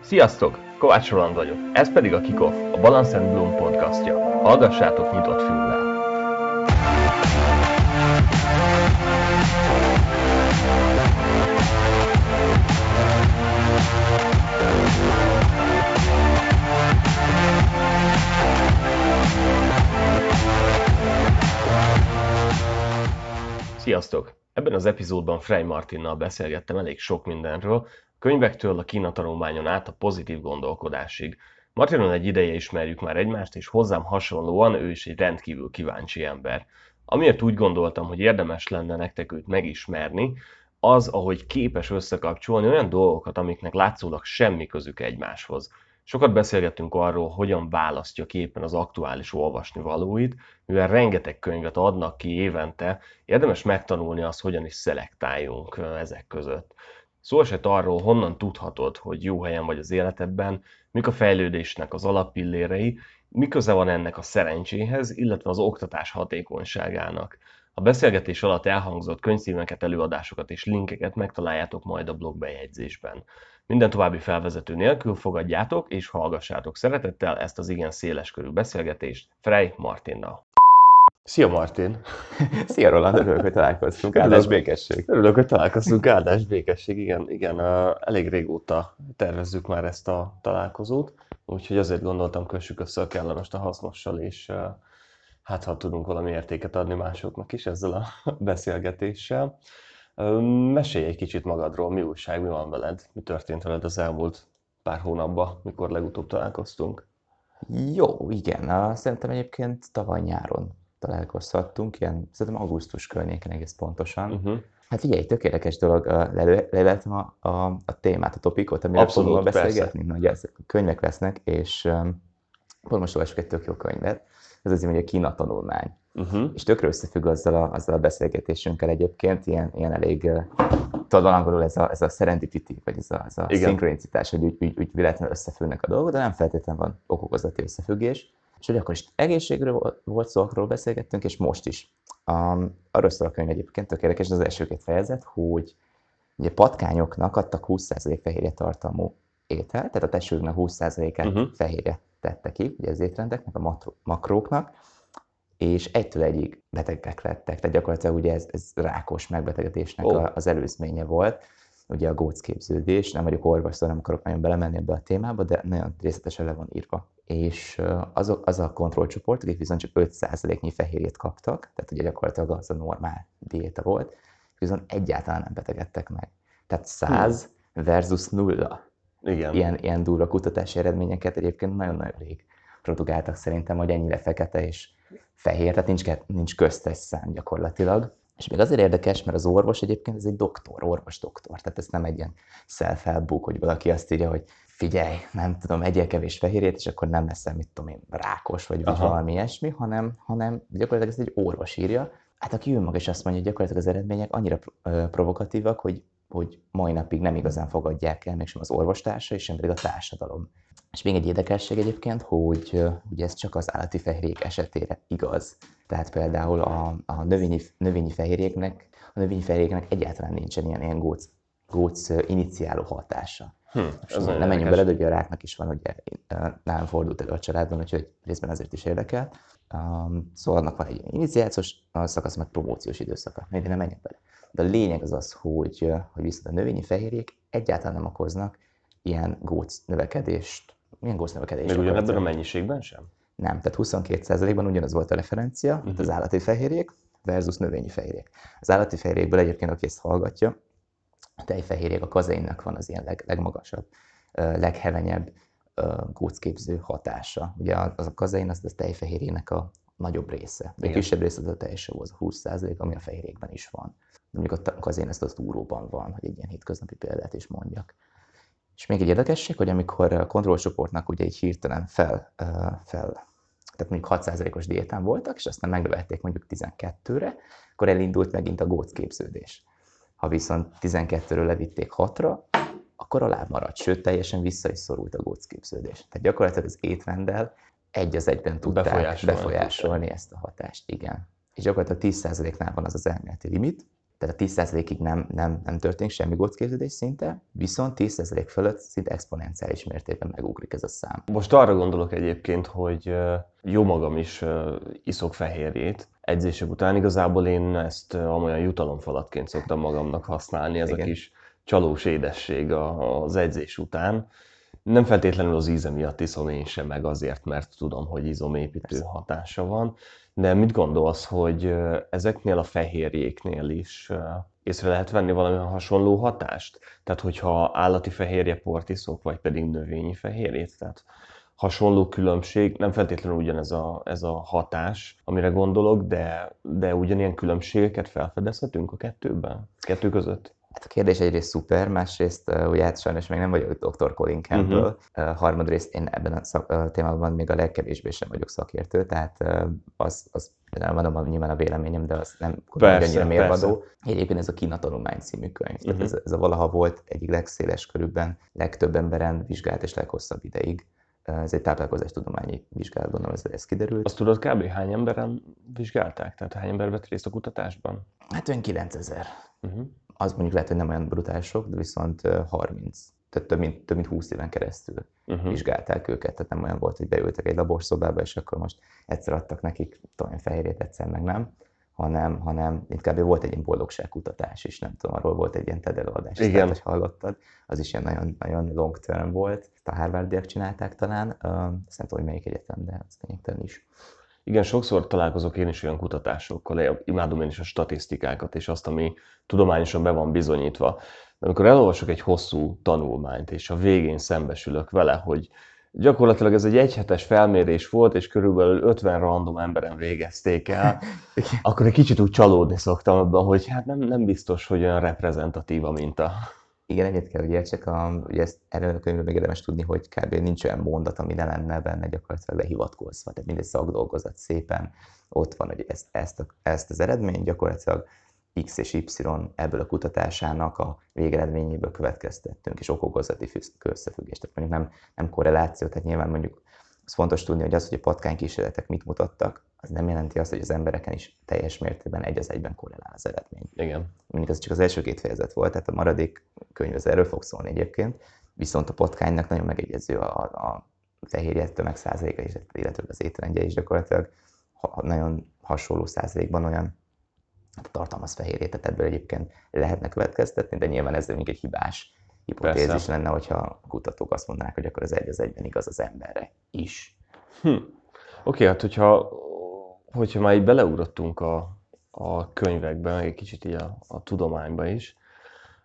Sziasztok! Kovács Roland vagyok. Ez pedig a Kickoff, a Balance and Bloom podcastja. Hallgassátok nyitott füllel. Sziasztok! Ebben az epizódban Frey Martinnal beszélgettem elég sok mindenről, könyvektől a Kína át a pozitív gondolkodásig. Martinon egy ideje ismerjük már egymást, és hozzám hasonlóan ő is egy rendkívül kíváncsi ember. Amiért úgy gondoltam, hogy érdemes lenne nektek őt megismerni, az, ahogy képes összekapcsolni olyan dolgokat, amiknek látszólag semmi közük egymáshoz. Sokat beszélgettünk arról, hogyan választja képen az aktuális olvasni valóit, mivel rengeteg könyvet adnak ki évente, érdemes megtanulni azt, hogyan is szelektáljunk ezek között. Szó esett arról, honnan tudhatod, hogy jó helyen vagy az életedben, mik a fejlődésnek az alappillérei, mi köze van ennek a szerencséhez, illetve az oktatás hatékonyságának. A beszélgetés alatt elhangzott könyvcímeket, előadásokat és linkeket megtaláljátok majd a blog bejegyzésben. Minden további felvezető nélkül fogadjátok és hallgassátok szeretettel ezt az igen széleskörű beszélgetést Frey Martinnal. Szia Martin! Szia Roland, örülök, hogy találkoztunk. Áldás békesség. Örülök, hogy találkoztunk. Áldás békesség, igen, igen. Elég régóta tervezzük már ezt a találkozót, úgyhogy azért gondoltam, kössük össze a kellemes a hasznossal, és hát ha tudunk valami értéket adni másoknak is ezzel a beszélgetéssel. Mesélj egy kicsit magadról, mi újság, mi van veled, mi történt veled az elmúlt pár hónapban, mikor legutóbb találkoztunk? Jó, igen. Szerintem egyébként tavaly nyáron találkozhattunk, ilyen szerintem augusztus környéken egész pontosan. Uh-huh. Hát figyelj, tök érdekes dolog, lelőttem a, a, a témát, a topikot, amire fogunk beszélgetni, hogy ezek a könyvek lesznek, és um, pont most olvasok egy tök jó könyvet, ez az, hogy a Kína tanulmány. Uh-huh. És tökre összefügg azzal a, azzal a beszélgetésünkkel egyébként, ilyen, ilyen elég, uh, tudod, angolul ez a, ez a serendipity, vagy ez a, ez a szinkronicitás, hogy úgy, úgy, úgy véletlenül összefüggnek a dolgok, de nem feltétlenül van okokozati összefüggés. És hogy akkor is egészségről volt szó, arról beszélgettünk, és most is. Um, arról szól a könyv egyébként, tök érdekes, az első két fejezet, hogy ugye patkányoknak adtak 20% fehérje tartalmú ételt, tehát a testüknek 20%-át uh-huh. fehérje tette ki, ugye az étrendeknek, a makróknak, és egytől egyig betegek lettek, tehát gyakorlatilag ugye ez, ez rákos megbetegedésnek oh. az előzménye volt, ugye a gócképződés, nem vagyok orvos, szóval nem akarok nagyon belemenni ebbe a témába, de nagyon részletesen le van írva és az, az a kontrollcsoport, akik viszont csak 5%-nyi fehérjét kaptak, tehát ugye gyakorlatilag az a normál diéta volt, viszont egyáltalán nem betegedtek meg. Tehát 100 hmm. versus 0. Igen. Ilyen, ilyen durva kutatási eredményeket egyébként nagyon-nagyon rég produkáltak szerintem, hogy ennyire fekete és fehér, tehát nincs, nincs köztes szám gyakorlatilag. És még azért érdekes, mert az orvos egyébként ez egy doktor, orvos-doktor, tehát ez nem egy ilyen self hogy valaki azt írja, hogy figyelj, nem tudom, egyél kevés fehérjét, és akkor nem leszel, mit tudom én, rákos, vagy, vagy valami ilyesmi, hanem, hanem gyakorlatilag ez egy orvos írja, hát aki ő maga is azt mondja, hogy gyakorlatilag az eredmények annyira provokatívak, hogy, hogy mai napig nem igazán fogadják el, mégsem az orvostársa, és sem pedig a társadalom. És még egy érdekesség egyébként, hogy ugye ez csak az állati fehérjék esetére igaz. Tehát például a, a növényi, növényi fehérjéknek, a növényi fehérjéknek egyáltalán nincsen ilyen, ilyen góc, góc iniciáló hatása. Hm, ez nem menjünk bele, de ugye a ráknak is van, ugye nálam fordult elő a családban, úgyhogy részben azért is érdekel. Um, szóval annak van egy iniciációs szakasz, meg promóciós időszaka. Még nem menjünk bele. De a lényeg az az, hogy, hogy viszont a növényi fehérjék egyáltalán nem okoznak ilyen góc növekedést. Milyen góc növekedést? Még ugyanebben a mennyiségben sem? Nem, tehát 22%-ban ugyanaz volt a referencia, uh-huh. mint az állati fehérjék versus növényi fehérjék. Az állati fehérjékből egyébként, aki ezt hallgatja, a tejfehérjék, a kazeinnak van az ilyen leg, legmagasabb, leghevenyebb gócképző hatása. Ugye az a kazein az a tejfehérjének a nagyobb része. De a kisebb része az a teljesen az a 20%, ami a fehérjékben is van. Mondjuk a kazein ezt az túróban van, hogy egy ilyen hétköznapi példát is mondjak. És még egy érdekesség, hogy amikor a kontrollcsoportnak ugye egy hirtelen fel, fel tehát mondjuk 6%-os diétán voltak, és aztán megnövelték mondjuk 12-re, akkor elindult megint a gócképződés. Ha viszont 12-ről levitték 6-ra, akkor alá maradt, sőt teljesen vissza is szorult a gócképződés. Tehát gyakorlatilag az étrenddel egy az egyben tudták befolyásolni, befolyásolni ezt a hatást, igen. És gyakorlatilag 10%-nál van az az elméleti limit, tehát a 10%-ig nem, nem, nem történik semmi gócképződés szinte, viszont 10% fölött szinte exponenciális mértékben megugrik ez a szám. Most arra gondolok egyébként, hogy jó magam is iszok fehérjét, edzések után igazából én ezt amolyan jutalomfalatként szoktam magamnak használni, ez Igen. a kis csalós édesség az edzés után. Nem feltétlenül az íze miatt iszom én sem, meg azért, mert tudom, hogy izomépítő hatása van, de mit gondolsz, hogy ezeknél a fehérjéknél is észre lehet venni valami hasonló hatást? Tehát, hogyha állati fehérjeport iszok, vagy pedig növényi fehérjét, tehát hasonló különbség, nem feltétlenül ugyanez a, ez a hatás, amire gondolok, de, de ugyanilyen különbségeket felfedezhetünk a kettőben, kettő között? Hát a kérdés egyrészt szuper, másrészt uh, ugye hát sajnos még nem vagyok dr. Colin Campbell, uh-huh. uh, harmadrészt én ebben a szak, uh, témában még a legkevésbé sem vagyok szakértő, tehát uh, az, az nem mondom nyilván a véleményem, de az nem persze, annyira mérvadó. Egyébként ez a Kína tanulmány című könyv. Uh-huh. Tehát mhm. ez, ez a valaha volt egyik legszéles körülben, legtöbb emberen vizsgált és leghosszabb ideig. Ez egy táplálkozástudományi vizsgálat, gondolom ez, ez kiderült. Azt tudod kb. hány emberen vizsgálták? Tehát hány ember vett részt a kutatásban? Hát olyan 9000. Uh-huh az mondjuk lehet, hogy nem olyan brutális sok, de viszont 30, tehát több mint, több mint 20 éven keresztül uh-huh. vizsgálták őket, tehát nem olyan volt, hogy beültek egy laborszobába, és akkor most egyszer adtak nekik tudom, fehérjét, egyszer meg nem, hanem, hanem inkább volt egy ilyen boldogságkutatás is, nem tudom, arról volt egy ilyen TED előadás, Igen. Tehát, hogy hallottad, az is ilyen nagyon, nagyon long term volt, a Harvardiak csinálták talán, uh, nem tudom, hogy melyik egyetem, de az lényegtelen is. Igen, sokszor találkozok én is olyan kutatásokkal, imádom én is a statisztikákat, és azt, ami tudományosan be van bizonyítva. De amikor elolvasok egy hosszú tanulmányt, és a végén szembesülök vele, hogy gyakorlatilag ez egy egyhetes felmérés volt, és körülbelül 50 random emberen végezték el, akkor egy kicsit úgy csalódni szoktam abban, hogy hát nem, nem biztos, hogy olyan reprezentatív a minta. Igen, egyet kell, hogy értsek, a, ugye ezt erről a könyvről még érdemes tudni, hogy kb. nincs olyan mondat, ami ne lenne benne gyakorlatilag lehivatkozva. Tehát mindegy szakdolgozat szépen ott van, hogy ezt, ezt, a, ezt az eredményt gyakorlatilag X és Y ebből a kutatásának a végeredményéből következtettünk, és okokozati összefüggés. Tehát mondjuk nem, nem korreláció, tehát nyilván mondjuk az fontos tudni, hogy az, hogy a patkánykísérletek mit mutattak, az nem jelenti azt, hogy az embereken is teljes mértékben egy az egyben korrelál az eredmény. Igen. Mindig az csak az első két fejezet volt, tehát a maradék könyv az erről fog szólni egyébként, viszont a patkánynak nagyon megegyező a, a fehérje tömeg százaléka, illetve az étrendje is gyakorlatilag ha, nagyon hasonló százalékban olyan tartalmaz fehérjét, tehát ebből egyébként lehetne következtetni, de nyilván ez még egy hibás hipotézis Persze. lenne, hogyha a kutatók azt mondanák, hogy akkor az egy az egyben igaz az emberre is. Hm. Oké, okay, hát hogyha, hogyha már így beleugrottunk a, a könyvekbe, meg egy kicsit így a, a tudományba is,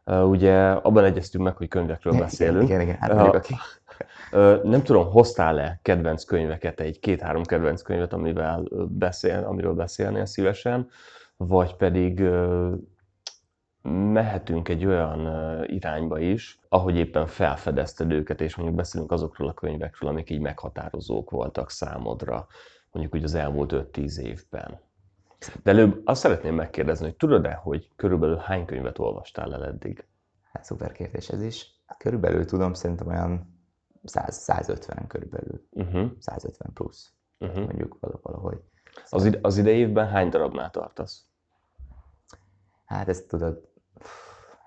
uh, ugye abban egyeztünk meg, hogy könyvekről beszélünk. igen, igen, hát uh, aki. Uh, nem tudom, hoztál-e kedvenc könyveket, egy két-három kedvenc könyvet, amivel beszél, amiről beszélnél szívesen, vagy pedig mehetünk egy olyan irányba is, ahogy éppen felfedezted őket, és mondjuk beszélünk azokról a könyvekről, amik így meghatározók voltak számodra, mondjuk úgy az elmúlt 5-10 évben. De előbb azt szeretném megkérdezni, hogy tudod-e, hogy körülbelül hány könyvet olvastál el eddig? Hát szuper kérdés ez is. Körülbelül tudom, szerintem olyan 100, 150 körülbelül. Uh-huh. 150 plusz. Uh-huh. Mondjuk valahogy. Az, ide, az idei évben hány darabnál tartasz? Hát ezt tudod,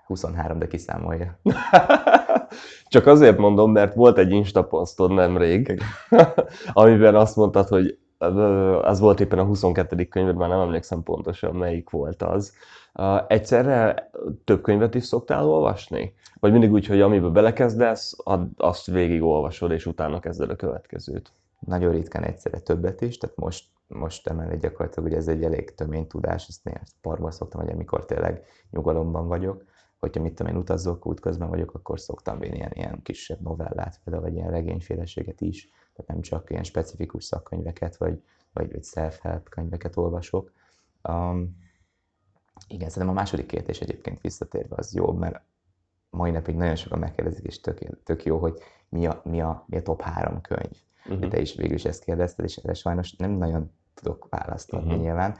23, de kiszámolja. Csak azért mondom, mert volt egy Insta posztod nemrég, amiben azt mondtad, hogy az volt éppen a 22. könyved, már nem emlékszem pontosan, melyik volt az. Egyszerre több könyvet is szoktál olvasni? Vagy mindig úgy, hogy amiben belekezdesz, azt végig olvasod, és utána kezded a következőt? Nagyon ritkán egyszerre többet is, tehát most, most emellé gyakorlatilag, hogy ez egy elég tömény tudás, ezt néha parban szoktam, hogy amikor tényleg nyugalomban vagyok, hogyha mit tudom én utazok, útközben vagyok, akkor szoktam vinni ilyen, ilyen kisebb novellát, például, vagy ilyen regényféleséget is, tehát nem csak ilyen specifikus szakkönyveket, vagy, vagy, vagy self-help könyveket olvasok. Um, igen, szerintem a második kérdés egyébként visszatérve az jobb, mert mai napig nagyon sokan megkérdezik, és tök, tök jó, hogy mi a, mi, a, mi a top három könyv. Uh-huh. Te is végül is ezt kérdezted, és erre sajnos nem nagyon tudok választ adni uh-huh. nyilván.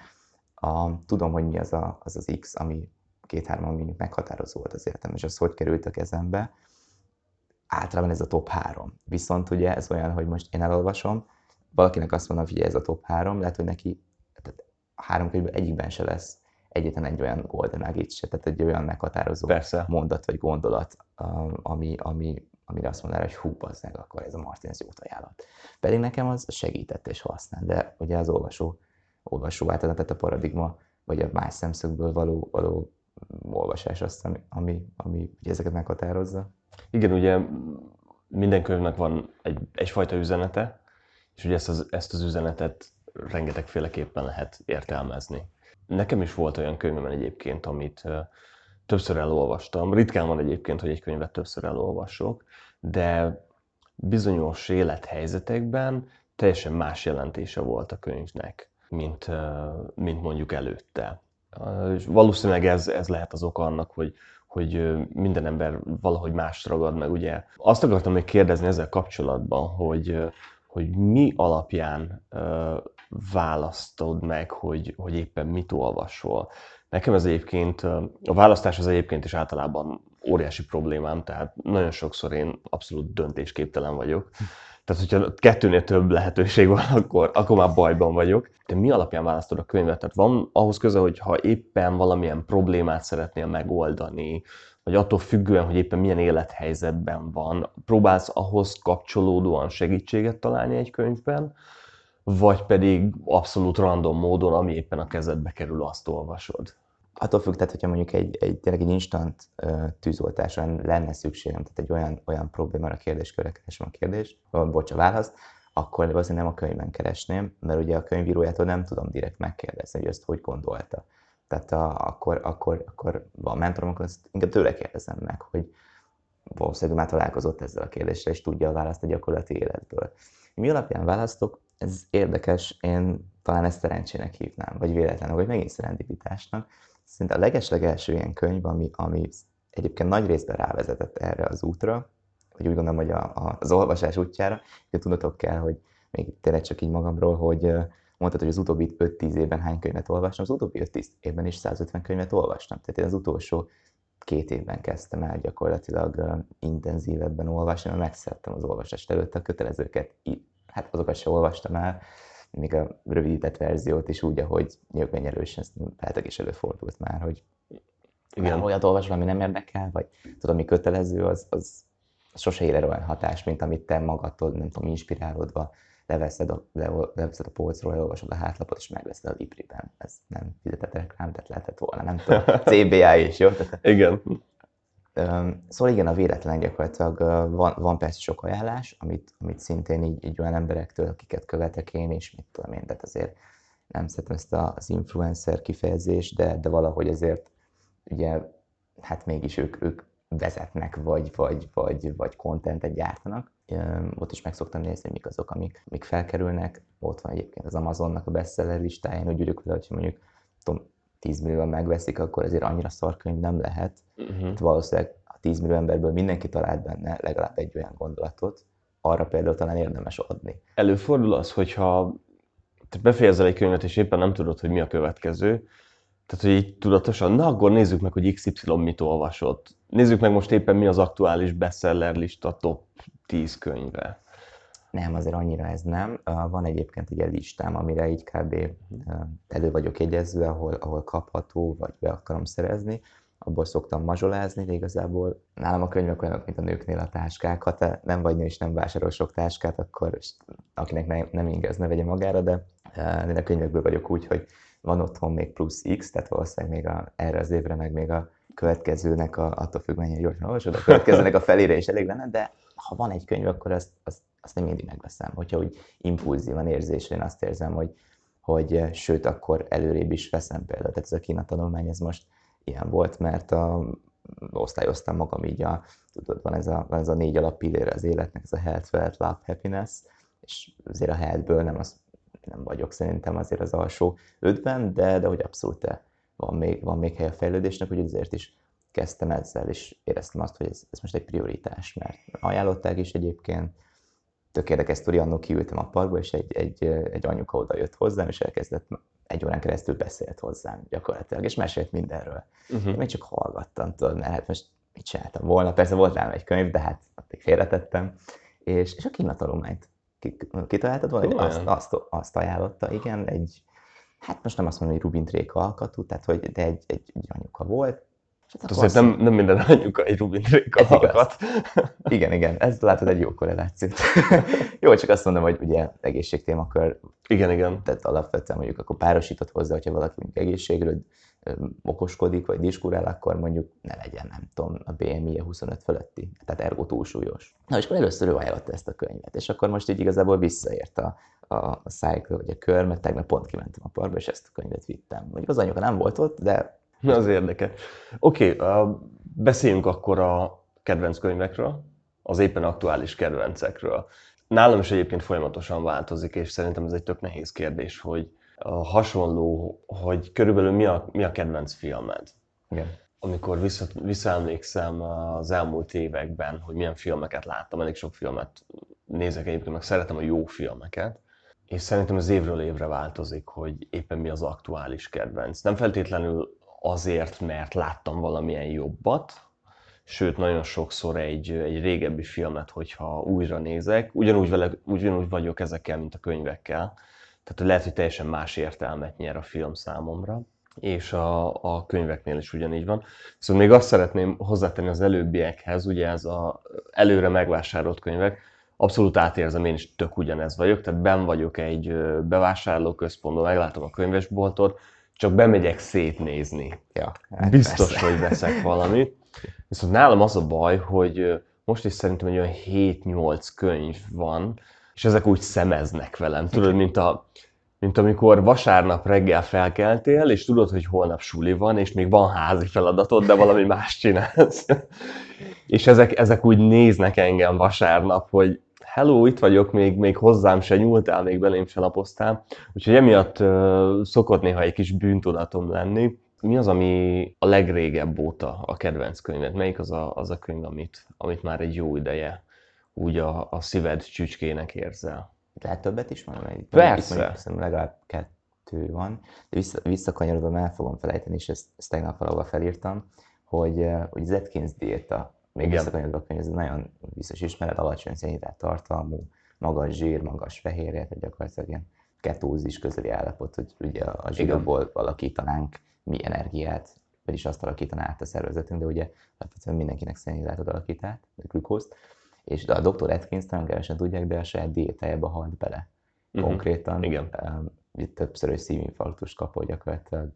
A, tudom, hogy mi az, a, az az X, ami két-három, ami meghatározó volt az életem, és az hogy került a kezembe. Általában ez a top három. Viszont ugye ez olyan, hogy most én elolvasom, valakinek azt mondom, hogy ez a top három, lehet, hogy neki tehát három könyvből egyikben se lesz egyetlen egy olyan golden nugget se, tehát egy olyan meghatározó Persze. mondat vagy gondolat, ami, ami, amire azt mondaná, hogy hú, bazzeg, akkor ez a Martins jót ajánlat. Pedig nekem az segített és használ, de ugye az olvasó, olvasó általán, tehát a paradigma, vagy a más szemszögből való, való olvasás azt, ami, ami, ami ugye ezeket meghatározza. Igen, ugye minden könyvnek van egy, egyfajta üzenete, és ugye ezt az, ezt az üzenetet rengetegféleképpen lehet értelmezni. Nekem is volt olyan könyvem egyébként, amit többször elolvastam. Ritkán van egyébként, hogy egy könyvet többször elolvasok, de bizonyos élethelyzetekben teljesen más jelentése volt a könyvnek, mint, mint mondjuk előtte. És valószínűleg ez, ez lehet az oka annak, hogy, hogy minden ember valahogy más ragad meg. Ugye azt akartam még kérdezni ezzel kapcsolatban, hogy, hogy mi alapján választod meg, hogy, hogy éppen mit olvasol. Nekem ez egyébként, a választás az egyébként is általában óriási problémám, tehát nagyon sokszor én abszolút döntésképtelen vagyok. Tehát, hogyha kettőnél több lehetőség van, akkor, akkor már bajban vagyok. De mi alapján választod a könyvet? Tehát van ahhoz köze, hogy ha éppen valamilyen problémát szeretnél megoldani, vagy attól függően, hogy éppen milyen élethelyzetben van, próbálsz ahhoz kapcsolódóan segítséget találni egy könyvben, vagy pedig abszolút random módon, ami éppen a kezedbe kerül, azt olvasod? Attól függ, tehát hogyha mondjuk egy, egy tényleg egy instant uh, tűzoltásra lenne szükségem, tehát egy olyan, olyan problémára kérdéskörre keresem a kérdést, vagy bocs, a választ, akkor valószínűleg nem a könyvben keresném, mert ugye a könyvírójától nem tudom direkt megkérdezni, hogy ezt hogy gondolta. Tehát a, akkor, akkor, akkor a mentorom, akkor azt inkább tőle kérdezem meg, hogy valószínűleg már találkozott ezzel a kérdéssel, és tudja a választ a gyakorlati életből. Mi alapján választok? Ez érdekes, én talán ezt szerencsének hívnám, vagy véletlenül, vagy megint szerendipitásnak. Szinte a legeslegelső ilyen könyv, ami, ami egyébként nagy részben rávezetett erre az útra, vagy úgy gondolom, hogy a, a, az olvasás útjára, hogy tudatok kell, hogy még tényleg csak így magamról, hogy mondtad, hogy az utóbbi 5-10 évben hány könyvet olvastam, az utóbbi 5-10 évben is 150 könyvet olvastam. Tehát én az utolsó két évben kezdtem el gyakorlatilag intenzívebben olvasni, mert megszerettem az olvasást előtt a kötelezőket, hát azokat sem olvastam el, még a rövidített verziót is úgy, ahogy nyilvánnyerősen lehetek is előfordult már, hogy igen. olyat olvasom, ami nem érdekel, vagy tudom, ami kötelező, az, az sose ér el olyan hatást, mint amit te magadtól, nem tudom, inspirálódva leveszed a, leveszed a polcról, elolvasod a hátlapot, és megveszed a Libriben. Ez nem fizetett reklám, tehát lehetett volna, nem tudom, CBA is, jó? Tehát, igen. Szóval igen, a véletlen gyakorlatilag van, van persze sok ajánlás, amit, amit szintén így, így olyan emberektől, akiket követek én is, mit tudom én, tehát azért nem szeretem ezt az influencer kifejezést, de, de valahogy azért ugye, hát mégis ők, ők vezetnek, vagy, vagy, vagy, vagy contentet gyártanak. Ott is meg szoktam nézni, mik azok, amik, amik felkerülnek. Ott van egyébként az Amazonnak a bestseller listáján, úgy ülök vele, hogy mondjuk tudom, 10 millió megveszik, akkor azért annyira szarkönyv nem lehet. Uh-huh. Hát valószínűleg a 10 millió emberből mindenki talált benne legalább egy olyan gondolatot, arra például talán érdemes adni. Előfordul az, hogyha te befejezel egy könyvet, és éppen nem tudod, hogy mi a következő, tehát, hogy így tudatosan, na akkor nézzük meg, hogy XY mit olvasott. Nézzük meg most éppen mi az aktuális bestseller lista top 10 könyve. Nem, azért annyira ez nem. Van egyébként egy listám, amire így kb. elő vagyok jegyezve, ahol, ahol kapható, vagy be akarom szerezni. Abból szoktam mazsolázni, de igazából nálam a könyvek olyanok, mint a nőknél a táskák. Ha te nem vagy nő és nem vásárol sok táskát, akkor akinek nem, ingez, ne vegye magára, de én a könyvekből vagyok úgy, hogy van otthon még plusz X, tehát valószínűleg még a, erre az évre, meg még a következőnek, a, attól függ, mennyire gyorsan olvasod, a következőnek a felére is elég lenne, de ha van egy könyv, akkor azt, azt, azt nem mindig megveszem. Hogyha úgy impulzívan érzésre, én azt érzem, hogy, hogy sőt, akkor előrébb is veszem például. Tehát ez a Kína tanulmány, ez most ilyen volt, mert a, osztályoztam magam így a, tudod, van ez a, van ez a négy alapillére az életnek, ez a health, wealth, love, happiness, és azért a healthből nem az nem vagyok szerintem azért az alsó ötben, de, de hogy abszolút van még, van még hely a fejlődésnek, hogy azért is kezdtem ezzel, és éreztem azt, hogy ez, ez most egy prioritás, mert ajánlották is egyébként, tök érdekes sztori, annól kiültem a parkba, és egy, egy, egy anyuka oda jött hozzám, és elkezdett egy órán keresztül beszélt hozzám gyakorlatilag, és mesélt mindenről. Uh-huh. Én még csak hallgattam, tudod, mert hát most mit csináltam volna, persze volt rám egy könyv, de hát addig félretettem, és, és a kínatalományt kitaláltad volna? Azt, azt, azt ajánlotta, igen, egy hát most nem azt mondom, hogy Rubin Tréka alkatú, tehát hogy, de egy, egy, egy anyuka volt, Hát azért nem, nem minden anyuka egy Rubin Tréka alkat. Igen, igen, ez látod egy jó korrelációt. jó, csak azt mondom, hogy ugye egészségtémakör. Igen, igen. Tehát alapvetően mondjuk akkor párosított hozzá, hogyha valaki mondjuk egészségről okoskodik, vagy diskurál, akkor mondjuk ne legyen, nem tudom, a BMI-je 25 fölötti, tehát ergo túlsúlyos. Na, és akkor először ő ajánlotta ezt a könyvet, és akkor most így igazából visszaért a, a, a cycle, vagy a kör, mert tegnap pont kimentem a parkba, és ezt a könyvet vittem. Mondjuk az anyuka nem volt ott, de... Az érdekes. Oké, okay, uh, beszéljünk akkor a kedvenc könyvekről, az éppen aktuális kedvencekről. Nálam is egyébként folyamatosan változik, és szerintem ez egy tök nehéz kérdés, hogy hasonló, hogy körülbelül mi a, mi a kedvenc filmed. Igen. Amikor vissza, visszaemlékszem az elmúlt években, hogy milyen filmeket láttam, elég sok filmet nézek egyébként, meg szeretem a jó filmeket, és szerintem az évről évre változik, hogy éppen mi az aktuális kedvenc. Nem feltétlenül azért, mert láttam valamilyen jobbat, sőt, nagyon sokszor egy, egy régebbi filmet, hogyha újra nézek, ugyanúgy, vele, ugyanúgy vagyok ezekkel, mint a könyvekkel, tehát lehet, hogy teljesen más értelmet nyer a film számomra, és a, a könyveknél is ugyanígy van. Szóval még azt szeretném hozzátenni az előbbiekhez, ugye ez a előre megvásárolt könyvek, abszolút átérzem, én is tök ugyanez vagyok, tehát ben vagyok egy bevásárlóközpontban, meglátom a könyvesboltot, csak bemegyek szétnézni. Ja, hát Biztos, persze. hogy veszek valamit. Viszont nálam az a baj, hogy most is szerintem egy olyan 7-8 könyv van, és ezek úgy szemeznek velem. Tudod, mint, a, mint amikor vasárnap reggel felkeltél, és tudod, hogy holnap suli van, és még van házi feladatod, de valami más csinálsz. és ezek, ezek úgy néznek engem vasárnap, hogy hello, itt vagyok, még, még hozzám se nyúltál, még belém se lapoztál. Úgyhogy emiatt uh, szokott néha egy kis bűntudatom lenni. Mi az, ami a legrégebb óta a kedvenc könyved? Melyik az a, az a könyv, amit, amit már egy jó ideje úgy a, a szíved csücskének érzel. Lehet többet is mondani? Persze. Itt mondjuk, legalább kettő van. De vissza, visszakanyarodva el fogom felejteni, és ezt, ezt tegnap valahol felírtam, hogy, hogy az Atkins diéta, még visszakanyarodva könyv, ez nagyon biztos ismered, alacsony szénhidrát tartalmú, magas zsír, magas fehérje, tehát gyakorlatilag ilyen ketózis közeli állapot, hogy ugye a zsírból alakítanánk mi energiát, vagyis azt alakítaná át a szervezetünk, de ugye alapvetően mindenkinek szénhidrátot alakít át, a glukózt, és a Dr. Atkins nagyon kevesen tudják, de a saját diétájába halt bele. Uh-huh. Konkrétan. Igen. Um, itt többszörös szívinfarktust kapott gyakorlatilag,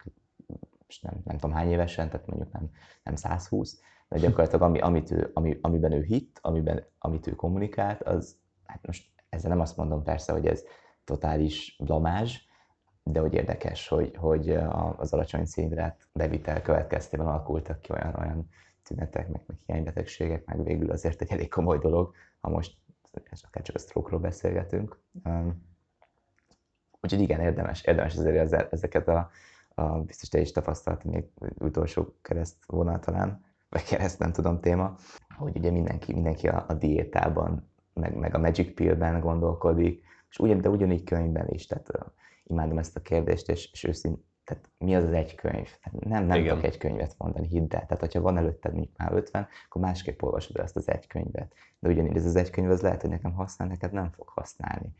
és nem, nem tudom hány évesen, tehát mondjuk nem, nem 120, de gyakorlatilag ami, amit ő, ami, amiben ő hitt, amiben, amit ő kommunikált, az, hát most ezzel nem azt mondom persze, hogy ez totális blamázs, de hogy érdekes, hogy, hogy az alacsony szénhidrát bevitel következtében alakultak ki olyan, olyan tünetek, meg, meg hiánybetegségek, meg végül azért egy elég komoly dolog, ha most akár csak a stroke beszélgetünk. Um, úgyhogy igen, érdemes, érdemes azért ezeket a, a biztos te is tapasztalt, még utolsó kereszt volna talán, vagy kereszt nem tudom téma, hogy ugye mindenki, mindenki a, a diétában, meg, meg a Magic Pill-ben gondolkodik, és ugyan, de ugyanígy könyvben is, tehát uh, imádom ezt a kérdést, és, és őszintén tehát mi az az egy könyv? Nem, nem tudok egy könyvet mondani, hidd el. Tehát, hogyha van előtted mondjuk már 50, akkor másképp olvasod ezt az egy könyvet. De ugyanígy ez az egy könyv, az lehet, hogy nekem használ, neked nem fog használni.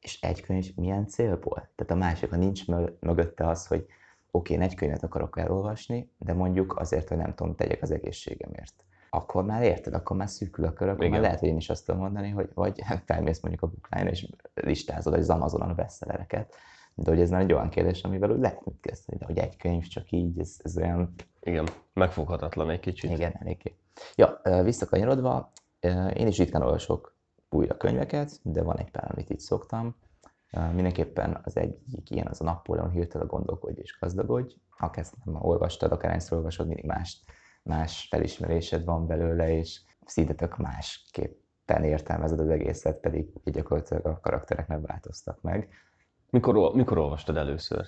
És egy könyv milyen célból? Tehát a másik, ha nincs mögötte az, hogy oké, okay, egy könyvet akarok elolvasni, de mondjuk azért, hogy nem tudom, tegyek az egészségemért. Akkor már érted, akkor már szűkül a kör, akkor Igen. már lehet, hogy én is azt tudom mondani, hogy vagy felmész mondjuk a bookline és listázod az Amazonon a bestsellereket, de hogy ez már egy olyan kérdés, amivel úgy lehet mit kezdeni, de hogy egy könyv csak így, ez, ez olyan... Igen, megfoghatatlan egy kicsit. Igen, eléggé. Ja, visszakanyarodva, én is ritkán olvasok újra könyveket, de van egy pár, amit itt szoktam. Mindenképpen az egyik ilyen az a Napóleon a Gondolkodj és Gazdagodj. Ha ezt nem olvastad, akár ezt olvasod, mindig más, más felismerésed van belőle, és szinte másképpen értelmezed az egészet, pedig gyakorlatilag a karakterek nem változtak meg. Mikor, mikor olvastad először?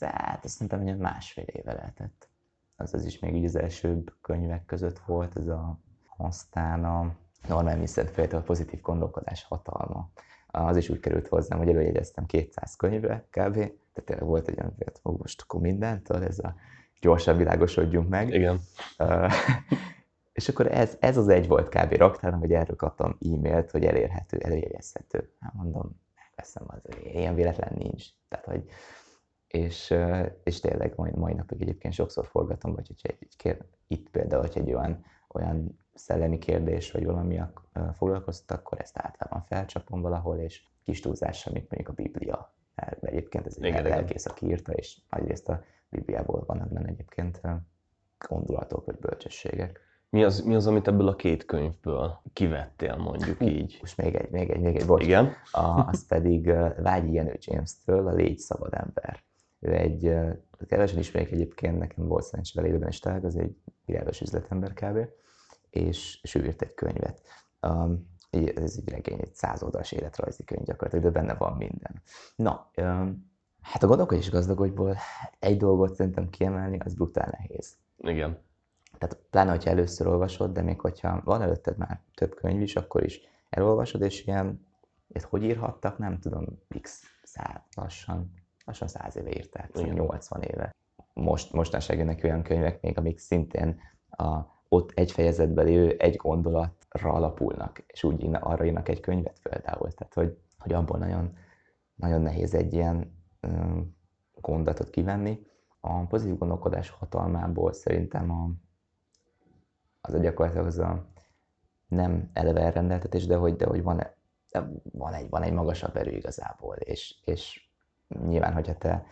Hát azt mondtam, hogy másfél éve lehetett. Az az is még így az első könyvek között volt, ez a aztán a Norman Vincent a pozitív gondolkodás hatalma. Az is úgy került hozzám, hogy előjegyeztem 200 könyvre kb. Tehát tényleg volt egy olyan, hogy most akkor mindentől, ez a gyorsan világosodjunk meg. Igen. És akkor ez, ez az egy volt kb. raktárom, hogy erről kaptam e-mailt, hogy elérhető, előjegyezhető. Hát mondom, veszem, az ilyen véletlen nincs. Tehát, hogy és, és tényleg mai, mai napig egyébként sokszor forgatom, vagy hogyha egy, egy kér, itt például, hogy egy olyan, olyan szellemi kérdés, vagy valami foglalkoztat, akkor ezt általában felcsapom valahol, és kis túlzással, mint mondjuk a Biblia. Mert egyébként ez egy lelkész, aki írta, és nagyrészt a Bibliából vannak benne egyébként gondolatok vagy bölcsességek. Mi az, mi az, amit ebből a két könyvből kivettél, mondjuk így? Most még egy, még egy, még egy, bocs. Igen? A, az pedig Vágyi Jenő James-től, a Légy szabad ember. Ő egy, kevesen ismerik egyébként, nekem volt szerencsé vele is tárg, az egy világos üzletember kb. És, és ő írt egy könyvet. Um, ez egy regény, egy száz oldalas életrajzi könyv gyakorlatilag, de benne van minden. Na, um, hát a gondolkodás gazdagodból egy dolgot szerintem kiemelni, az brutál nehéz. Igen. Tehát pláne, hogyha először olvasod, de még hogyha van előtted már több könyv is, akkor is elolvasod, és ilyen, ezt hogy írhattak, nem tudom, x száz, lassan, lassan száz éve írták, Igen. 80 éve. Most, mostanság jönnek olyan könyvek még, amik szintén a, ott egy fejezetben lévő egy gondolatra alapulnak, és úgy arra írnak egy könyvet például. Tehát, hogy, hogy abból nagyon, nagyon nehéz egy ilyen um, gondolatot kivenni. A pozitív gondolkodás hatalmából szerintem a, az a gyakorlatilag az a nem eleve elrendeltetés, de hogy, de hogy van, van, egy, van egy magasabb erő igazából, és, és nyilván, hogyha te,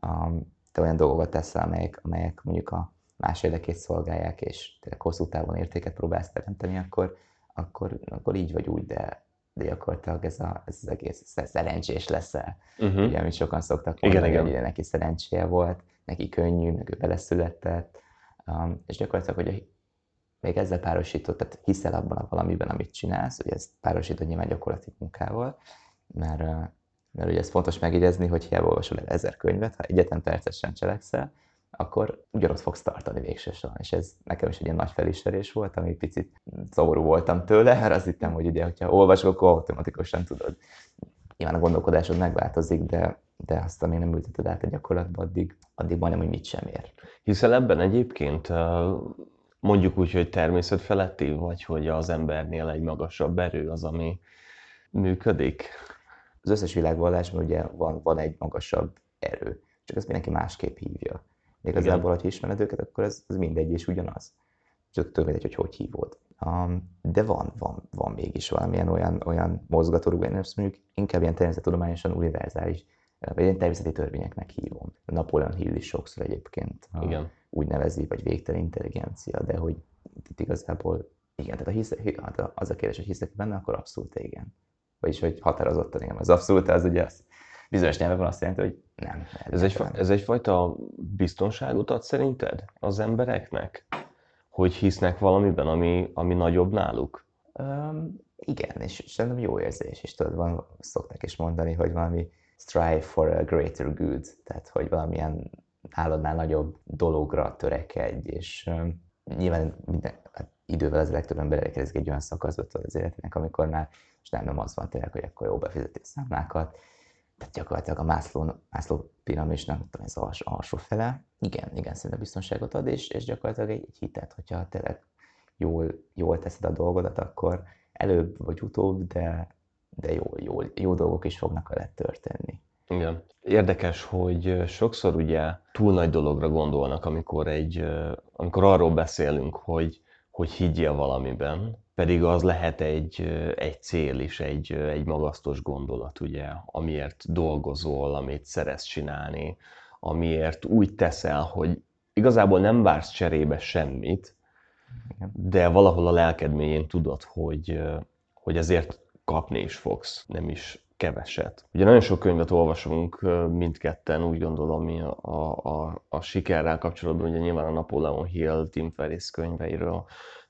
um, te olyan dolgokat teszel, amelyek, amelyek mondjuk a más érdekét szolgálják, és tényleg hosszú távon értéket próbálsz teremteni, akkor, akkor, akkor így vagy úgy, de, de gyakorlatilag ez, a, ez az egész szerencsés leszel. Uh-huh. Ugye, amit sokan szoktak mondani, igen, igen. hogy neki szerencséje volt, neki könnyű, meg ő beleszületett, um, és gyakorlatilag, hogy még ezzel párosított, tehát hiszel abban a valamiben, amit csinálsz, hogy ezt párosítod nyilván gyakorlati munkával, mert, mert ugye ez fontos megjegyezni, hogy hiába olvasol el ezer könyvet, ha egyetlen percet sem cselekszel, akkor ugyanott fogsz tartani végsősorban. És ez nekem is egy ilyen nagy felismerés volt, ami picit szomorú voltam tőle, mert azt hittem, hogy ugye, hogyha olvasok, akkor automatikusan tudod. Nyilván a gondolkodásod megváltozik, de, de azt, ami nem ülteted át a gyakorlatba, addig, addig majdnem, hogy mit sem ér. Hiszel ebben egyébként mondjuk úgy, hogy természetfeletti, vagy hogy az embernél egy magasabb erő az, ami működik? Az összes világvallásban ugye van, van egy magasabb erő, csak ezt mindenki másképp hívja. Igazából, ha ismered őket, akkor ez, ez mindegy és ugyanaz. Csak tök mindegy, hogy hogy hívod. Um, de van, van, van mégis valamilyen olyan, olyan mozgatórugó, én ezt mondjuk inkább ilyen természettudományosan univerzális, vagy ilyen természeti törvényeknek hívom. Napoleon Hill is sokszor egyébként. Igen úgy nevezi, vagy végtelen intelligencia, de hogy itt igazából igen, tehát a hisz, hát az a kérdés, hogy hiszek benne, akkor abszolút igen. Vagyis, hogy határozottan igen. Az abszolút, az ugye az bizonyos nyelvekben azt jelenti, hogy nem. Ez, egy, ez egyfajta biztonságot ad szerinted az embereknek? Hogy hisznek valamiben, ami, ami nagyobb náluk? Um, igen, és szerintem jó érzés, és tudod, van, szokták is mondani, hogy valami strive for a greater good, tehát hogy valamilyen álladnál nagyobb dologra törekedj, és um, nyilván minden, hát idővel az legtöbb ember elérkezik egy olyan szakaszba az életének, amikor már és nem, nem az van tényleg, hogy akkor jó befizeti a számlákat, tehát gyakorlatilag a Mászló, Mászló piramisnak tudom, ez alsó, alsó fele, igen, igen, szerintem biztonságot ad, és, és gyakorlatilag egy, egy hitet, hogyha tényleg jól, jól teszed a dolgodat, akkor előbb vagy utóbb, de, de jó, jó, jó dolgok is fognak veled történni. Igen. Érdekes, hogy sokszor ugye túl nagy dologra gondolnak, amikor, egy, amikor arról beszélünk, hogy, hogy higgyél valamiben, pedig az lehet egy, egy cél is, egy, egy magasztos gondolat, ugye, amiért dolgozol, amit szeretsz csinálni, amiért úgy teszel, hogy igazából nem vársz cserébe semmit, de valahol a lelked mélyén tudod, hogy, hogy ezért kapni is fogsz, nem is keveset. Ugye nagyon sok könyvet olvasunk mindketten, úgy gondolom, mi a, a, a sikerrel kapcsolatban, ugye nyilván a Napoleon Hill, Tim Ferriss könyveiről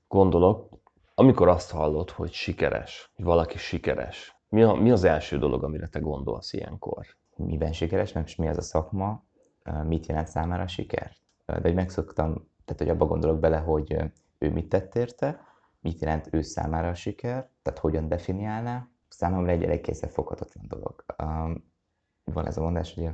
gondolok. Amikor azt hallod, hogy sikeres, hogy valaki sikeres, mi, a, mi az első dolog, amire te gondolsz ilyenkor? Miben sikeres, meg mi az a szakma, mit jelent számára a siker? De hogy megszoktam, tehát hogy abba gondolok bele, hogy ő mit tett érte, mit jelent ő számára a siker, tehát hogyan definiálná, számomra egy elég foghatatlan dolog. Van ez a mondás, hogy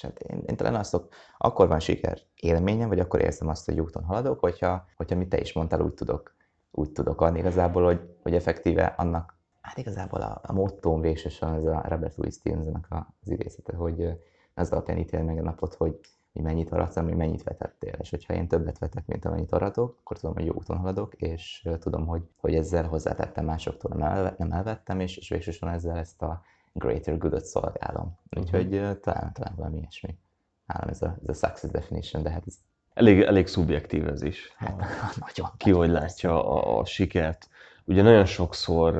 hát én, én talán azt akkor van siker élményem, vagy akkor érzem azt, hogy úton haladok, hogyha, hogyha mit te is mondtál, úgy tudok, úgy tudok adni igazából, hogy, hogy effektíve annak, hát igazából a, a mottóm végsősorban ez a Robert Louis Stevensonnak az idézete, hogy az alapján ítél meg a napot, hogy hogy mennyit aratsz, hogy mennyit vetettél. És hogyha én többet vetek, mint amennyit aratok, akkor tudom, hogy jó úton haladok, és tudom, hogy, hogy ezzel hozzátettem másoktól, nem, elve, nem elvettem, és, és végsősorban ezzel ezt a greater good-ot szolgálom. Úgyhogy uh-huh. talán, talán valami ilyesmi. Nálam ez a, ez a success definition, de hát ez... Elég, elég szubjektív ez is. Hát, nagyon. Ki hogy látja a, a sikert. Ugye nagyon sokszor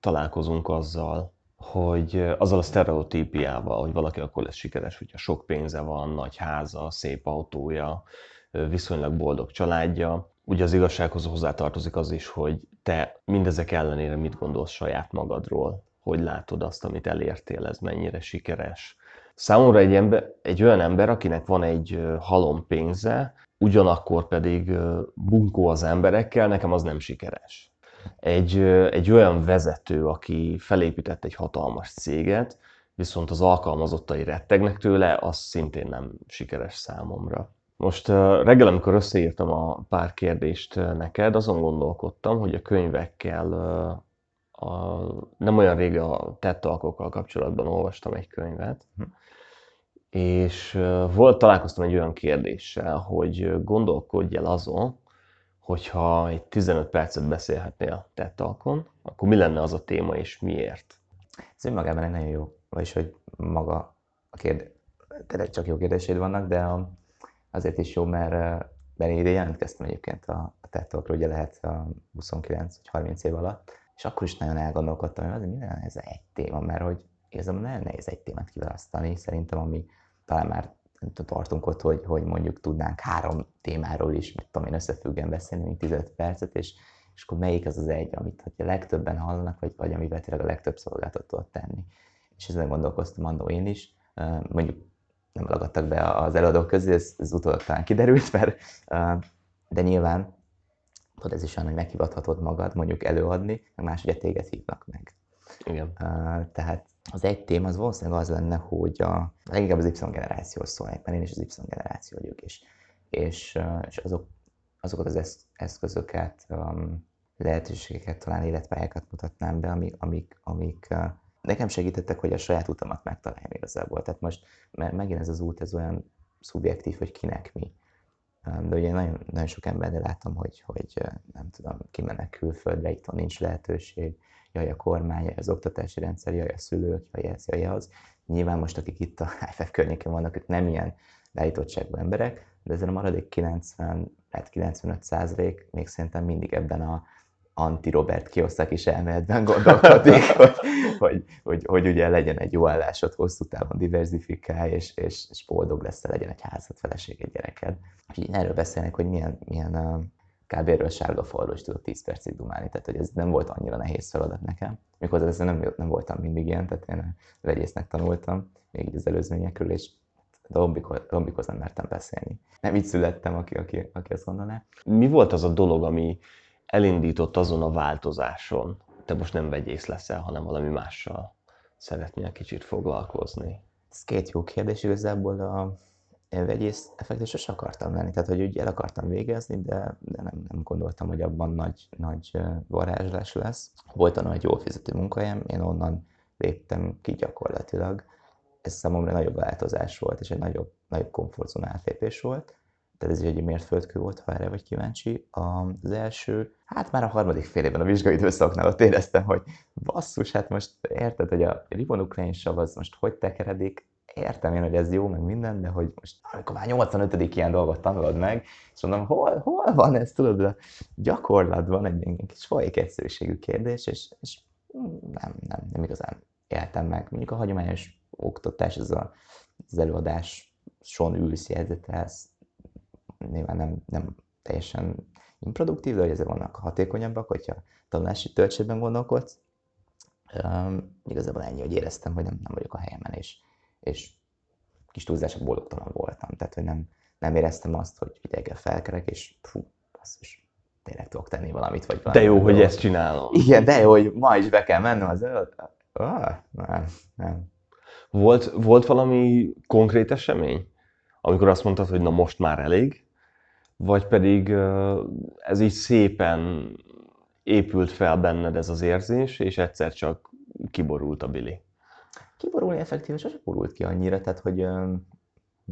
találkozunk azzal, hogy azzal a sztereotípiával, hogy valaki akkor lesz sikeres, hogyha sok pénze van, nagy háza, szép autója, viszonylag boldog családja. Ugye az igazsághoz hozzátartozik az is, hogy te mindezek ellenére mit gondolsz saját magadról, hogy látod azt, amit elértél, ez mennyire sikeres. Számomra egy, ember, egy olyan ember, akinek van egy halom pénze, ugyanakkor pedig bunkó az emberekkel, nekem az nem sikeres egy, egy olyan vezető, aki felépített egy hatalmas céget, viszont az alkalmazottai rettegnek tőle, az szintén nem sikeres számomra. Most reggel, amikor összeírtam a pár kérdést neked, azon gondolkodtam, hogy a könyvekkel, a, nem olyan rég a tettalkokkal kapcsolatban olvastam egy könyvet, hm. És volt, találkoztam egy olyan kérdéssel, hogy gondolkodj el azon, hogyha egy 15 percet beszélhetnél tettalkon, akkor mi lenne az a téma és miért? Ez önmagában egy nagyon jó, vagyis hogy maga a kérdés, tényleg csak jó kérdéseid vannak, de azért is jó, mert, mert én ide jelentkeztem egyébként a, a tettalkra, ugye lehet a 29 vagy 30 év alatt, és akkor is nagyon elgondolkodtam, hogy azért mi lenne ez egy téma, mert hogy igazából nagyon nehéz egy témát kiválasztani, szerintem ami talán már tartunk ott, hogy, hogy mondjuk tudnánk három témáról is, mit tudom én, összefüggen beszélni, mint 15 percet, és, és akkor melyik az az egy, amit hogy a legtöbben hallanak, vagy, vagy amivel tényleg a legtöbb szolgáltat tudod tenni. És ezen gondolkoztam annó én is, mondjuk nem ragadtak be az előadók közé, ez, ez utólag talán kiderült, mert, de nyilván tudod, ez is olyan, hogy meghivathatod magad mondjuk előadni, meg más ugye téged hívnak meg. Igen. Tehát az egy téma az valószínűleg az lenne, hogy a, leginkább az Y generáció szólnék, mert én is az Y generáció vagyok, és, és, és azok, azokat az eszközöket, um, lehetőségeket, talán életpályákat mutatnám be, amik, amik, amik nekem segítettek, hogy a saját utamat megtaláljam igazából. Tehát most, mert megint ez az út, ez olyan szubjektív, hogy kinek mi. De ugye nagyon, nagyon sok emberre látom, hogy, hogy nem tudom, kimennek külföldre, itt nincs lehetőség, jaj a kormány, jaj az oktatási rendszer, jaj a szülők, jaj ez, jaj az. Nyilván most, akik itt a IFF környékén vannak, ők nem ilyen beállítottságú emberek, de ezen a maradék 90, lehet 95 százalék még szerintem mindig ebben a anti-Robert Kiyosaki is elméletben gondolkodik, hogy, hogy, hogy, hogy, ugye legyen egy jó állásod, hosszú távon diversifikálj, és, és, és boldog lesz, legyen egy házad, feleség, egy gyereked. Úgyhogy erről beszélnek, hogy milyen, milyen kb. erről sárga falról is tudok 10 percig dumálni, tehát hogy ez nem volt annyira nehéz feladat nekem. Mikor ezzel nem, nem voltam mindig ilyen, tehát én vegyésznek tanultam, még így az előzményekről, és rombikhoz nem mertem beszélni. Nem így születtem, aki, aki, aki azt gondolná. Mi volt az a dolog, ami elindított azon a változáson? Te most nem vegyész leszel, hanem valami mással szeretnél kicsit foglalkozni. Ez két jó kérdés igazából. A, vegyész effektus sose akartam lenni, tehát hogy úgy el akartam végezni, de, de nem, nem gondoltam, hogy abban nagy, nagy varázslás lesz. Volt a egy jól fizető munkahelyem, én onnan léptem ki gyakorlatilag. Ez számomra nagyobb változás volt, és egy nagyobb, nagyobb komfortzóna átlépés volt. Tehát ez egy mértföldkő volt, ha erre vagy kíváncsi. Az első, hát már a harmadik fél évben a vizsgai időszaknál ott éreztem, hogy basszus, hát most érted, hogy a sav az most hogy tekeredik, értem én, hogy ez jó, meg minden, de hogy most amikor már 85. ilyen dolgot tanulod meg, és mondom, hol, hol van ez, tudod, a gyakorlatban egy ilyen kis folyik egyszerűségű kérdés, és, és nem, nem, nem igazán éltem meg. Mondjuk a hagyományos oktatás, ez a, az előadás son ülsz, jegyzetelsz, nyilván nem, nem teljesen improduktív, de hogy ezért vannak hatékonyabbak, hogyha tanulási töltségben gondolkodsz. Um, igazából ennyi, hogy éreztem, hogy nem, nem vagyok a helyemen, és, és kis túlzása boldogtalan voltam. Tehát, hogy nem, nem éreztem azt, hogy ideggel felkerek, és fú, basszus, tényleg tudok tenni valamit. Vagy valami de jó, hogy ezt csinálom. Igen, de jó, hogy ma is be kell mennem az előtt. Ah, nem, nem. Volt, volt valami konkrét esemény, amikor azt mondtad, hogy na most már elég, vagy pedig ez így szépen épült fel benned ez az érzés, és egyszer csak kiborult a Billy? Kiborulni effektíve sose borult ki annyira, tehát hogy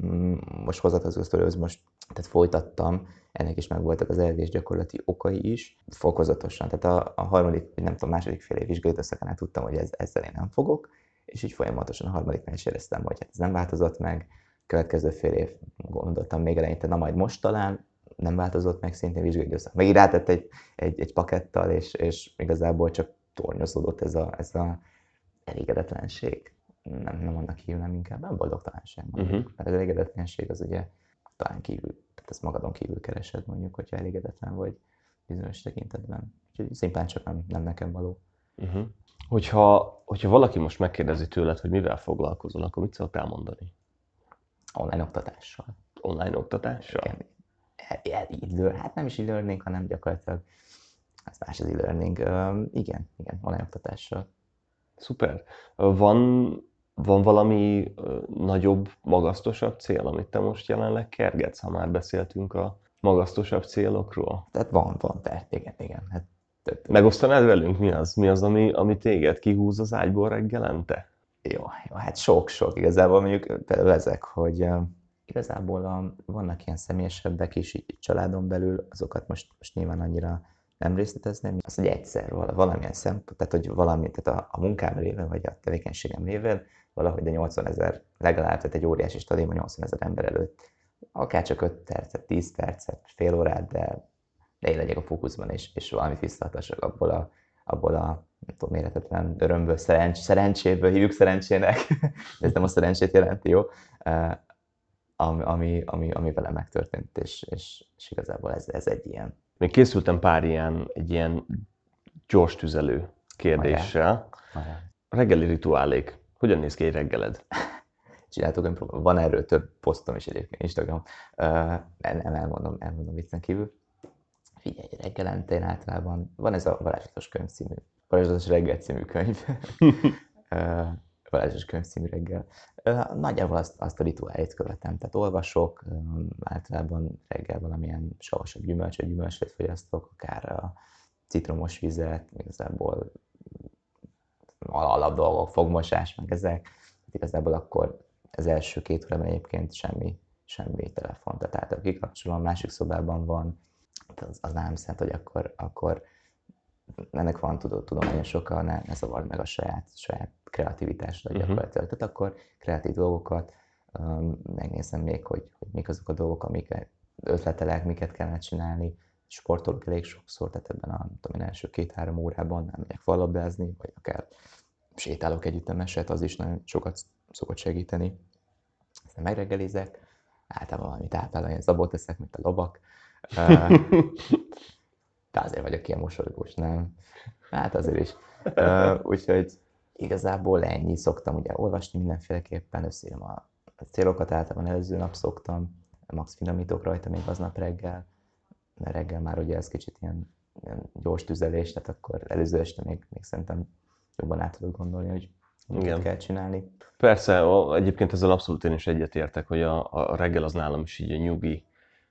mm, most hozzátartozik a sztorihoz, most tehát folytattam, ennek is meg voltak az elvés gyakorlati okai is, fokozatosan. Tehát a, a harmadik, nem tudom, második fél év vizsgálódaszakánál tudtam, hogy ez, ezzel én nem fogok, és így folyamatosan a harmadiknál is éreztem, hogy hát ez nem változott meg, következő fél év gondoltam még eleinte, na majd most talán, nem változott meg szintén vizsgai időszak. Meg rátett egy, egy, egy pakettal, és, és igazából csak tornyozódott ez a, ez a elégedetlenség. Nem, nem annak hívnám inkább, nem boldogtalanság. Uh-huh. Mert az elégedetlenség az ugye talán kívül, tehát ezt magadon kívül keresed mondjuk, hogyha elégedetlen vagy bizonyos tekintetben. Úgyhogy szimplán csak nem, nem nekem való. Uh-huh. Hogyha, hogyha valaki most megkérdezi tőled, hogy mivel foglalkozol, akkor mit szoktál mondani? Online oktatással. Online oktatással? Igen. E, hát nem is e-learning, hanem gyakorlatilag ez más az e-learning. Uh, igen, igen, online oktatással. Szuper. Van, van valami nagyobb, magasztosabb cél, amit te most jelenleg kergetsz, ha már beszéltünk a magasztosabb célokról? Tehát van, van, tehát igen, igen. Hát több. Megosztanád velünk, mi az? Mi az, ami, ami téged kihúz az ágyból reggelente? Jó, jó hát sok-sok igazából mondjuk például ezek, hogy igazából a, vannak ilyen személyesebbek is így családon belül, azokat most, most nyilván annyira nem részletezném, az, hogy egyszer valamilyen szempont, tehát hogy valami, tehát a, a munkám révén, vagy a tevékenységem révén valahogy de 80 ezer, legalább, tehát egy óriási stadion 80 ezer ember előtt, akár csak 5 percet, 10 percet, fél órát, de, de én legyek a fókuszban, és, és valamit visszahatassak abból a, abból a nem tudom, méretetlen örömből, szerencs, szerencséből hívjuk szerencsének, ez nem a szerencsét jelenti, jó? Ami, ami, ami, ami velem megtörtént, és, és, és igazából ez, ez egy ilyen még készültem pár ilyen, egy ilyen gyors tüzelő kérdéssel. Reggeli rituálék. Hogyan néz ki egy reggeled? Csináltok, van erről több posztom is egyébként Instagram. Uh, nem elmondom, elmondom viccen kívül. Figyelj, reggelente én általában van ez a varázslatos könyv című, varázslatos reggel című könyv. uh, varázslatos könyv című reggel. Nagyjából azt, azt a rituálit követem, tehát olvasok, általában reggel valamilyen savasabb gyümölcs vagy gyümölcsöt fogyasztok, akár a citromos vizet, igazából alap dolgok, fogmosás, meg ezek. Hát igazából akkor az első két órában egyébként semmi, semmi telefon, tehát általában kikapcsolom, másik szobában van, az, az nem szent, hogy akkor, akkor ennek van tudod, tudományos oka, ne, ne zavard meg a saját, saját kreativitásra uh-huh. gyakorlatilag. Tehát akkor kreatív dolgokat um, megnézem még, hogy, hogy mik azok a dolgok, amiket ötletelek, miket kellene csinálni. Sportolok elég sokszor, tehát ebben a tudom, első két-három órában nem megyek fallabdázni, vagy akár sétálok együttemeset, az is nagyon sokat szokott segíteni. Aztán megreggelizek, általában valami tápálóan zabot teszek, mint a lobak. De azért vagyok ilyen mosolygós, nem? Hát azért is. Uh, úgyhogy igazából ennyi. Szoktam ugye olvasni mindenféleképpen, összírom a, célokat, általában előző nap szoktam, max finomítok rajta még aznap reggel, mert reggel már ugye ez kicsit ilyen, ilyen gyors tüzelés, tehát akkor előző este még, még szerintem jobban át tudod gondolni, hogy mit kell csinálni. Persze, egyébként ezzel abszolút én is egyetértek, hogy a, a reggel az nálam is így a nyugi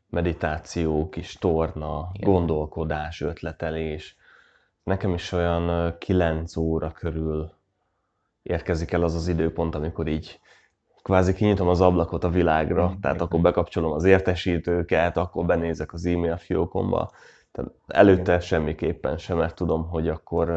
meditáció, kis torna, Igen. gondolkodás, ötletelés. Nekem is olyan 9 óra körül érkezik el az az időpont, amikor így kvázi kinyitom az ablakot a világra, mm, tehát akkor bekapcsolom az értesítőket, akkor benézek az e-mail fiókomba. Tehát előtte Igen. semmiképpen sem, mert tudom, hogy akkor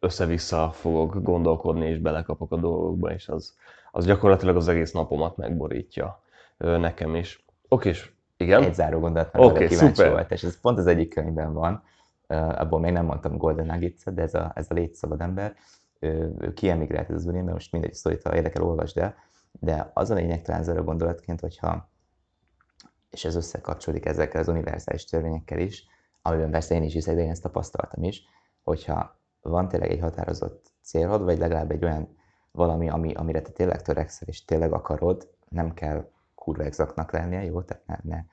össze-vissza fogok gondolkodni, és belekapok a dolgokba, és az, az gyakorlatilag az egész napomat megborítja nekem is. Oké, és igen? Egy záró gondolat, mert okay, kíváncsi szuper. volt, és ez pont az egyik könyvben van, uh, abból még nem mondtam Golden nuggets de ez a, ez a légy szabad ember, ő, ő kiemigrált az mert most mindegy szorít, ha érdekel, olvasd el, de az a lényeg talán záró gondolatként, hogyha, és ez összekapcsolódik ezekkel az univerzális törvényekkel is, amiben persze én is hiszek, de én ezt tapasztaltam is, hogyha van tényleg egy határozott célod, vagy legalább egy olyan valami, ami, amire te tényleg törekszel, és tényleg akarod, nem kell kurva exaktnak lennie, jó? Tehát ne, ne.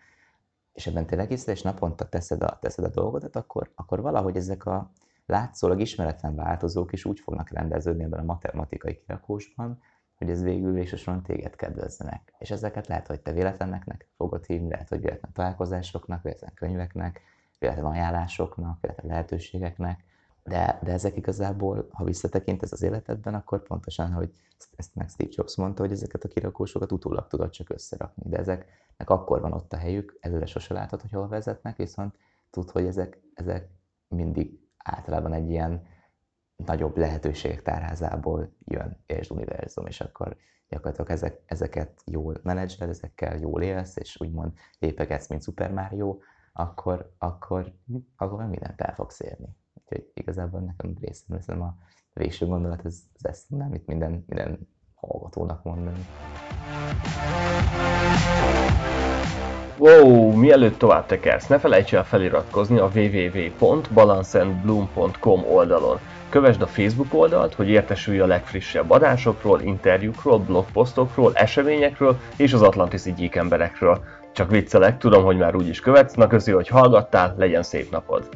És ebben tényleg hiszel, és naponta teszed a, teszed a dolgodat, akkor, akkor valahogy ezek a látszólag ismeretlen változók is úgy fognak rendeződni ebben a matematikai kirakósban, hogy ez végül végsősorban téged kedvezzenek. És ezeket lehet, hogy te véletlennek fogod hívni, lehet, hogy véletlen találkozásoknak, véletlen könyveknek, véletlen ajánlásoknak, véletlen lehetőségeknek, de, de ezek igazából, ha visszatekintesz az életedben, akkor pontosan, hogy ezt meg Steve Jobs mondta, hogy ezeket a kirakósokat utólag tudod csak összerakni, de ezeknek akkor van ott a helyük, előre sose látod, hogy hol vezetnek, viszont tud, hogy ezek, ezek mindig általában egy ilyen nagyobb lehetőségek tárházából jön és univerzum, és akkor gyakorlatilag ezek, ezeket jól menedzsel, ezekkel jól élsz, és úgymond lépegetsz, mint Super Mario, akkor, akkor, akkor mindent el fogsz érni. Úgyhogy igazából nekem részemről szerintem a végső gondolat, ez, ez ezt nem itt minden, minden hallgatónak mondani. Wow, mielőtt tovább tekersz, ne felejts el feliratkozni a www.balanceandbloom.com oldalon. Kövesd a Facebook oldalt, hogy értesülj a legfrissebb adásokról, interjúkról, blogposztokról, eseményekről és az Atlantiszi gyík emberekről. Csak viccelek, tudom, hogy már úgyis követsz, na köszi, hogy hallgattál, legyen szép napod!